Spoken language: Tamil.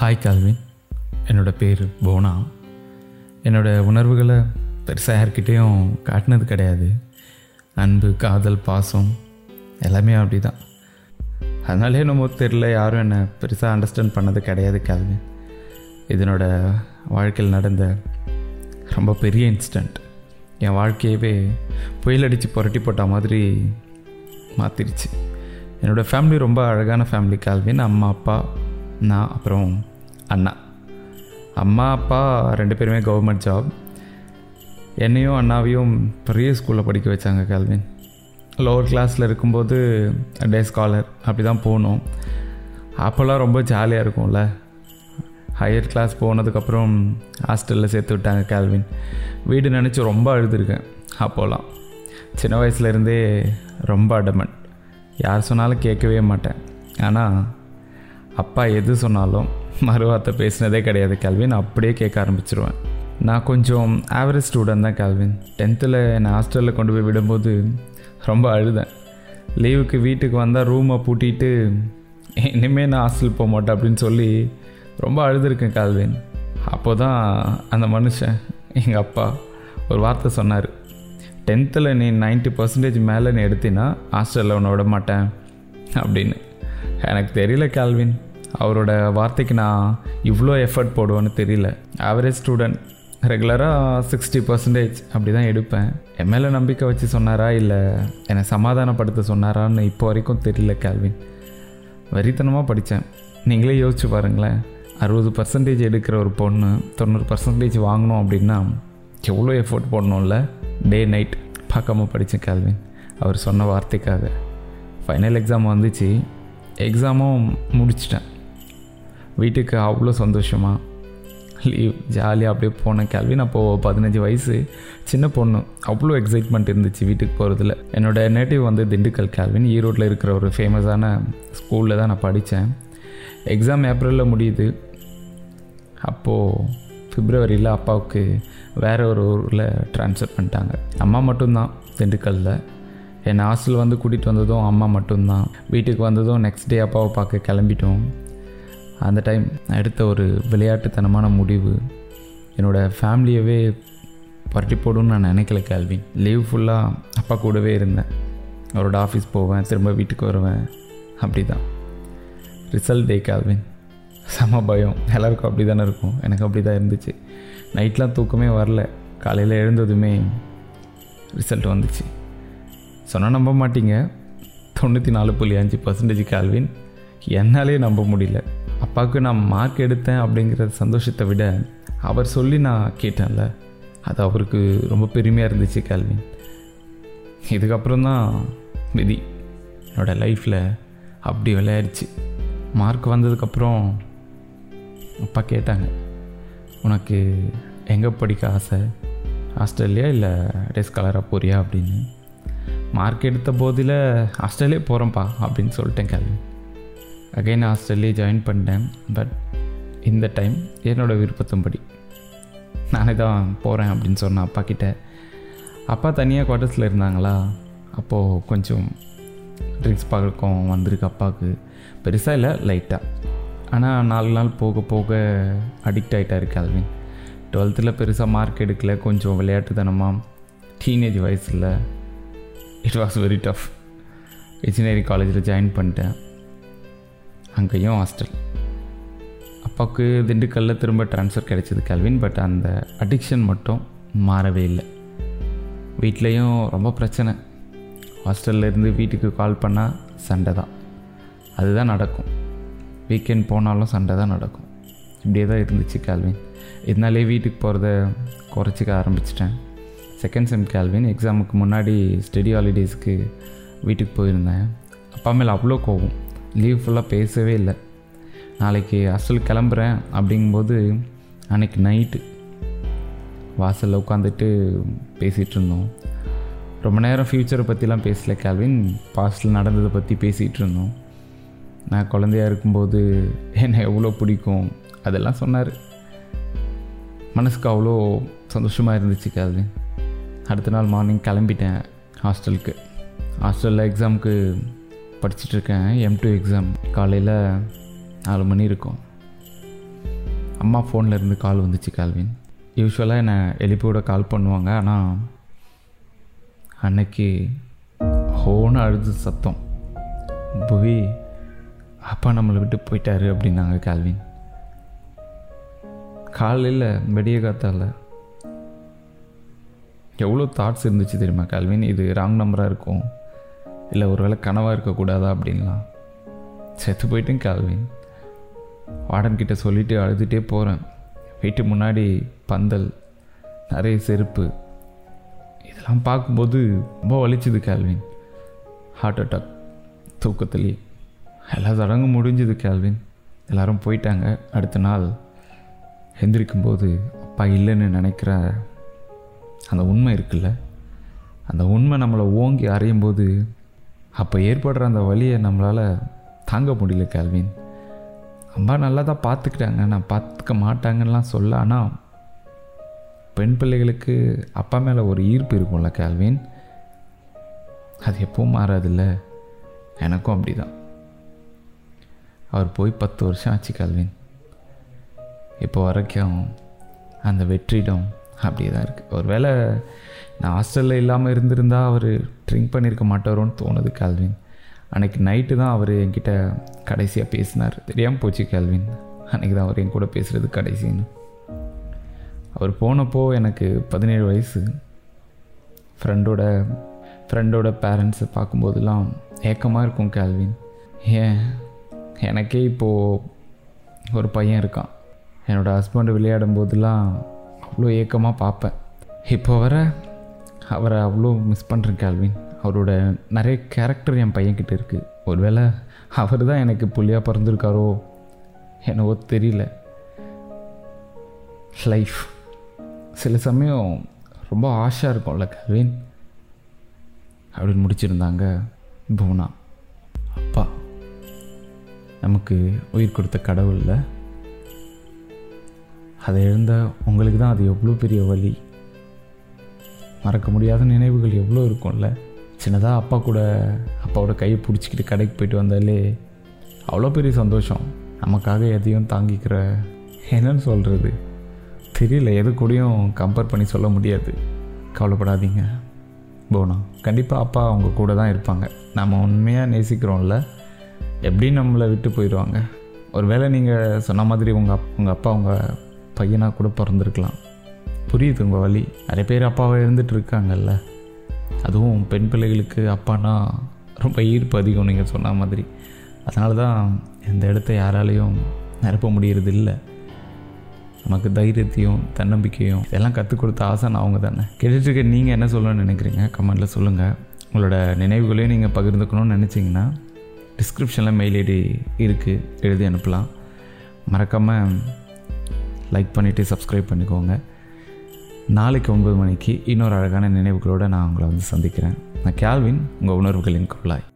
ஹாய் கால்வின் என்னோடய பேர் போனா. என்னோடய உணர்வுகளை பெருசாக யார்கிட்டேயும் காட்டினது கிடையாது. அன்பு காதல் பாசம் எல்லாமே அப்படி தான் அதனாலே நம்ம தெரில யாரும் என்னை பெருசாக அண்டர்ஸ்டாண்ட் பண்ணது கிடையாது கால்வின் இதனோட வாழ்க்கையில் நடந்த ரொம்ப பெரிய இன்சிடெண்ட் என் வாழ்க்கையவே புயல் அடித்து புரட்டி போட்ட மாதிரி மாற்றிருச்சு என்னோடய ஃபேமிலி ரொம்ப அழகான ஃபேமிலி கால்வின் அம்மா அப்பா நான் அப்புறம் அண்ணா. அம்மா அப்பா ரெண்டு பேருமே கவர்மெண்ட் ஜாப் என்னையும் அண்ணாவையும் பெரிய ஸ்கூலில் படிக்க வச்சாங்க கேள்வின் லோவர் கிளாஸில் இருக்கும்போது டே ஸ்காலர் அப்படி தான் போனோம். அப்போல்லாம் ரொம்ப ஜாலியாக இருக்கும்ல. ஹையர் கிளாஸ் போனதுக்கப்புறம் ஹாஸ்டலில் சேர்த்து விட்டாங்க கேல்வின் வீடு நினச்சி ரொம்ப அழுதுருக்கேன் அப்போலாம். சின்ன வயசுலேருந்தே ரொம்ப அடமன் யார் சொன்னாலும் கேட்கவே மாட்டேன். ஆனால் அப்பா எது சொன்னாலும் மறுவார்த்தை பேசினதே கிடையாது கேள்வின் அப்படியே கேட்க ஆரம்பிச்சிருவேன். நான் கொஞ்சம் ஆவரேஜ் ஸ்டூடெண்ட் தான் கேள்வின் டென்த்தில் என்னை ஹாஸ்டலில் கொண்டு போய் விடும்போது ரொம்ப அழுதேன். லீவுக்கு வீட்டுக்கு வந்தால் ரூமை பூட்டிட்டு இனிமேல் நான் ஹாஸ்டல் போக மாட்டேன் அப்படின்னு சொல்லி ரொம்ப அழுதுருக்கேன் கால்வின். அப்போ தான் அந்த மனுஷன் எங்கள் அப்பா ஒரு வார்த்தை சொன்னார். டென்த்தில் நீ நைன்ட்டி பர்சன்டேஜ் மேலே நீ எடுத்தினா ஹாஸ்டலில் உன்னை விட மாட்டேன் அப்படின்னு. எனக்கு தெரியல கால்வின். அவரோட வார்த்தைக்கு நான் இவ்வளோ எஃபர்ட் போடுவேன்னு தெரியல. ஆவரேஜ் ஸ்டூடெண்ட் ரெகுலராக சிக்ஸ்டி பர்சன்டேஜ் அப்படி தான் எடுப்பேன். என் மேலே நம்பிக்கை வச்சு சொன்னாரா இல்லை என்னை சமாதானப்படுத்த சொன்னாரான்னு இப்போ வரைக்கும் தெரியல கேள்வின் வரித்தனமாக படித்தேன் நீங்களே யோசிச்சு பாருங்களேன். அறுபது பர்சன்டேஜ் எடுக்கிற ஒரு பொண்ணு தொண்ணூறு பர்சன்டேஜ் வாங்கணும் அப்படின்னா எவ்வளோ எஃபோர்ட் போடணும்ல? டே நைட் பார்க்காம படித்தேன் கேள்வின் அவர் சொன்ன வார்த்தைக்காக. ஃபைனல் எக்ஸாம் வந்துச்சு. எக்ஸாமும் முடிச்சிட்டேன். வீட்டுக்கு அவ்வளோ சந்தோஷமாக லீவ் ஜாலியாக அப்படியே போனேன் கேள்வின் அப்போது பதினஞ்சு வயசு சின்ன பொண்ணு. அவ்வளோ எக்ஸைட்மெண்ட் இருந்துச்சு வீட்டுக்கு போகிறதுல என்னோடய நேட்டிவ் வந்து திண்டுக்கல் கேள்வின் ஈரோட்டில் இருக்கிற ஒரு ஃபேமஸான ஸ்கூலில் தான் நான் படித்தேன். எக்ஸாம் ஏப்ரலில் முடியுது. அப்போது பிப்ரவரியில் அப்பாவுக்கு வேறு ஒரு ஊரில் ட்ரான்ஸ்ஃபர் பண்ணிட்டாங்க. அம்மா மட்டும்தான் திண்டுக்கல்லில் என்னை ஹாஸ்டல் வந்து கூட்டிகிட்டு வந்ததும் அம்மா மட்டும்தான். வீட்டுக்கு வந்ததும் நெக்ஸ்ட் டே அப்பாவை பார்க்க கிளம்பிட்டோம். அந்த டைம் எடுத்த ஒரு விளையாட்டுத்தனமான முடிவு என்னோடய ஃபேமிலியவே பரட்டி போடுன்னு நான் நினைக்கல கேள்வி லீவ் ஃபுல்லாக அப்பா கூடவே இருந்தேன். அவரோட ஆஃபீஸ் போவேன் திரும்ப வீட்டுக்கு வருவேன். அப்படி தான் ரிசல்ட் டே கேள்வின் செம பயம். எல்லாருக்கும் அப்படி தானே இருக்கும். எனக்கு அப்படி தான் இருந்துச்சு நைட்லாம் தூக்கமே வரல. காலையில் எழுந்ததுமே ரிசல்ட் வந்துச்சு. சொன்னால் நம்ப மாட்டீங்க. தொண்ணூற்றி நாலு புள்ளி அஞ்சு பர்சன்டேஜ் கேள்வின் என்னாலே நம்ப முடியல. அப்பாவுக்கு நான் மார்க் எடுத்தேன் அப்படிங்கிற சந்தோஷத்தை விட அவர் சொல்லி நான் கேட்டேன்ல அது அவருக்கு ரொம்ப பெருமையாக இருந்துச்சு கேள்வின் இதுக்கப்புறம் தான் விதி என்னோடய லைஃப்பில் அப்படி விளையாடிச்சு. மார்க் வந்ததுக்கப்புறம் அப்பா கேட்டாங்க உனக்கு எங்கே படிக்க ஆசை? ஆஸ்திரேலியா இல்லை டேஸ் கலராக போறியா? அப்படின்னு. மார்க் எடுத்த போதில் ஆஸ்திரேலியா போகிறேன்ப்பா அப்படின்னு சொல்லிட்டேன் கேள்வி அகைன் ஹாஸ்டல்லே ஜாயின் பண்ணிட்டேன். பட் இந்த டைம் என்னோடய விருப்பத்தின்படி நானே தான் போகிறேன் அப்படின்னு சொன்னேன் அப்பா கிட்ட. அப்பா தனியாக குவார்ட்டர்ஸில் இருந்தாங்களா? அப்போது கொஞ்சம் ட்ரிங்க்ஸ் பழக்கம் வந்திருக்கு அப்பாவுக்கு. பெருசாக இல்லை லைட்டாக ஆனால் நாலு நாள் போக போக அடிக்ட் ஆகிட்டாரு கேள்வின் டுவெல்த்தில் பெருசாக மார்க் எடுக்கல கொஞ்சம் விளையாட்டுத்தனமாக டீனேஜ் வயசில் it was very tough engineering காலேஜில் ஜாயின் பண்ணிட்டேன். அங்கேயும் ஹாஸ்டல் அப்பாவுக்கு திண்டுக்கல்லில் திரும்ப ட்ரான்ஸ்ஃபர் கிடைச்சிது கல்வின் பட் அந்த அடிக்ஷன் மட்டும் மாறவே இல்லை. வீட்லேயும் ரொம்ப பிரச்சனை. ஹாஸ்டலில் இருந்து வீட்டுக்கு கால் பண்ணால் சண்டை தான். அதுதான் நடக்கும். வீக்கெண்ட் போனாலும் சண்டை தான் நடக்கும். இப்படியே தான் இருந்துச்சு கேள்வின் இதனாலே வீட்டுக்கு போகிறத குறைச்சிக்க ஆரம்பிச்சிட்டேன். செகண்ட் செம் கேள்வின் எக்ஸாமுக்கு முன்னாடி ஸ்டடி ஹாலிடேஸ்க்கு வீட்டுக்கு போயிருந்தேன். அப்பா மேலே அவ்வளோ கோவம் லீவ் ஃபுல்லாக பேசவே இல்லை. நாளைக்கு ஹாஸ்டல் கிளம்புறேன் அப்படிங்கும்போது அன்றைக்கி நைட்டு வாசலில் உட்காந்துட்டு பேசிகிட்டு இருந்தோம். ரொம்ப நேரம் ஃப்யூச்சரை பற்றிலாம் பேசல கேள்வின் பாஸ்டில் நடந்ததை பற்றி பேசிகிட்டு இருந்தோம். நான் குழந்தையா இருக்கும்போது என்னை எவ்வளோ பிடிக்கும் அதெல்லாம் சொன்னார். மனசுக்கு அவ்வளோ சந்தோஷமாக இருந்துச்சு கேள்வி அடுத்த நாள் மார்னிங் கிளம்பிட்டேன் ஹாஸ்டலுக்கு ஹாஸ்டலில் எக்ஸாமுக்கு படிச்சுட்ருக்கேன். எம் டூ எக்ஸாம் காலையில் நாலு மணி இருக்கும். அம்மா ஃபோனில் இருந்து கால் வந்துச்சு கால்வின் யூஸ்வலாக என்னை எழுப்பியோட கால் பண்ணுவாங்க. ஆனால் அன்னைக்கு ஹோன்னு அழுது சத்தம். புவி அப்பா நம்மளை விட்டு போயிட்டாரு அப்படின்னாங்க கால்வின் காலையில் வெடிய காத்தால எவ்வளோ தாட்ஸ் இருந்துச்சு தெரியுமா கால்வின் இது ராங் நம்பராக இருக்கும். இல்லை ஒருவேளை கனவாக இருக்கக்கூடாதா? அப்படின்லாம். செத்து போயிட்டேன் கால்வின் வார்டன்கிட்ட சொல்லிட்டு அழுதுகிட்டே போகிறேன் வீட்டு முன்னாடி பந்தல் நிறைய செருப்பு. இதெல்லாம் பார்க்கும்போது ரொம்ப வலிச்சுது கேள்வின் ஹார்ட் அட்டாக் தூக்கத்துலேயே எல்லா சடங்கும் முடிஞ்சுது கேள்வின் எல்லோரும் போயிட்டாங்க. அடுத்த நாள் எந்திரிக்கும்போது அப்பா இல்லைன்னு நினைக்கிற அந்த உண்மை இருக்குல்ல? அந்த உண்மை நம்மளை ஓங்கி அறையும் போது அப்போ ஏற்படுற அந்த வழியை நம்மளால் தாங்க முடியல கேல்வின். அம்மா நல்லா தான் பார்த்துக்கிட்டாங்க நான் பார்த்துக்க மாட்டாங்கன்னெலாம் சொல்ல ஆனால் பெண் பிள்ளைகளுக்கு அப்பா மேலே ஒரு ஈர்ப்பு இருக்கும்ல கேள்வின் அது எப்பவும் மாறாதில்ல. எனக்கும் அப்படி தான் அவர் போய் பத்து வருஷம் ஆச்சு கல்வின். இப்போ வரைக்கும் அந்த வெற்றிடம் அப்படியே தான் இருக்குது ஒரு வேளை நான் ஹாஸ்டலில் இல்லாமல் இருந்திருந்தால் அவர் ட்ரிங்க் பண்ணியிருக்க மாட்டாரோன்னு தோணுது கேல்வின். அன்றைக்கி நைட்டு தான் அவர் என்கிட்ட கடைசியாக பேசினார். தெரியாமல் போச்சு கேள்வின் அன்றைக்கி தான் அவர் என் கூட பேசுகிறது கடைசின்னு. அவர் போனப்போ எனக்கு பதினேழு வயசு. ஃப்ரெண்டோட ஃப்ரெண்டோட பேரண்ட்ஸை பார்க்கும்போதெல்லாம் ஏக்கமாக இருக்கும் கேள்வின் ஏன்? எனக்கே இப்போது ஒரு பையன் இருக்கான். என்னோடய ஹஸ்பண்டு விளையாடும் போதெல்லாம் அவ்வளோ ஏக்கமாக பார்ப்பேன். இப்போ வர அவரை அவ்வளோ மிஸ் பண்ணுறேன் கேள்வின் அவரோட நிறைய கேரக்டர் என் பையன்கிட்ட இருக்குது ஒருவேளை அவர் தான் எனக்கு புள்ளியாக பிறந்திருக்காரோ என்னவோ தெரியல. லைஃப் சில சமயம் ரொம்ப ஆஷாக இருக்கும்ல கவின் அப்படின்னு முடிச்சிருந்தாங்க பூனா. அப்பா நமக்கு உயிர் கொடுத்த கடவுளில் அதை எழுந்த உங்களுக்கு தான் அது எவ்வளோ பெரிய வழி மறக்க முடியாத நினைவுகள் எவ்வளோ இருக்கும்ல. சின்னதாக அப்பா கூட அப்பாவோட கையை பிடிச்சிக்கிட்டு கடைக்கு போயிட்டு வந்தாலே அவ்வளோ பெரிய சந்தோஷம். நமக்காக எதையும் தாங்கிக்கிற என்னன்னு சொல்கிறது தெரியல எது கூடயும் கம்பேர் பண்ணி சொல்ல முடியாது. கவலைப்படாதீங்க. போனா கண்டிப்பாக அப்பா அவங்க கூட தான் இருப்பாங்க. நம்ம உண்மையாக நேசிக்கிறோம்ல. எப்படி நம்மளை விட்டு போயிடுவாங்க. ஒருவேளை நீங்கள் சொன்ன மாதிரி உங்கள் அப் உங்கள் அப்பா உங்கள் பையனாக கூட பிறந்திருக்கலாம். புரியுது உங்கள் வழி. நிறைய பேர் அப்பாவை இருந்துட்டு இருக்காங்கல்ல. அதுவும் பெண் பிள்ளைகளுக்கு அப்பானா ரொம்ப ஈர்ப்பு அதிகம் நீங்கள் சொன்ன மாதிரி. அதனால தான் இந்த இடத்த யாராலையும் நிரப்ப முடியறது இல்லை நமக்கு தைரியத்தையும் தன்னம்பிக்கையும் இதெல்லாம் கற்றுக் கொடுத்த ஆசை நான் அவங்க தானே. கேட்டுட்டு நீங்கள் என்ன சொல்லணும்னு நினைக்கிறீங்க? கமெண்ட்டில் சொல்லுங்கள் உங்களோட நினைவுகளையும் நீங்கள் பகிர்ந்துக்கணும்னு நினச்சிங்கன்னா டிஸ்கிரிப்ஷனில் மெயில் ஐடி இருக்குது எழுதி அனுப்பலாம். மறக்காமல் லைக் பண்ணிவிட்டு சப்ஸ்கிரைப் பண்ணிக்கோங்க. நாளைக்கு ஒன்பது மணிக்கு இன்னொரு அழகான நினைவுகளோடு நான் உங்களை வந்து சந்திக்கிறேன். நான் கேல்வின் உங்கள் உணர்வுகளின் குழாய்.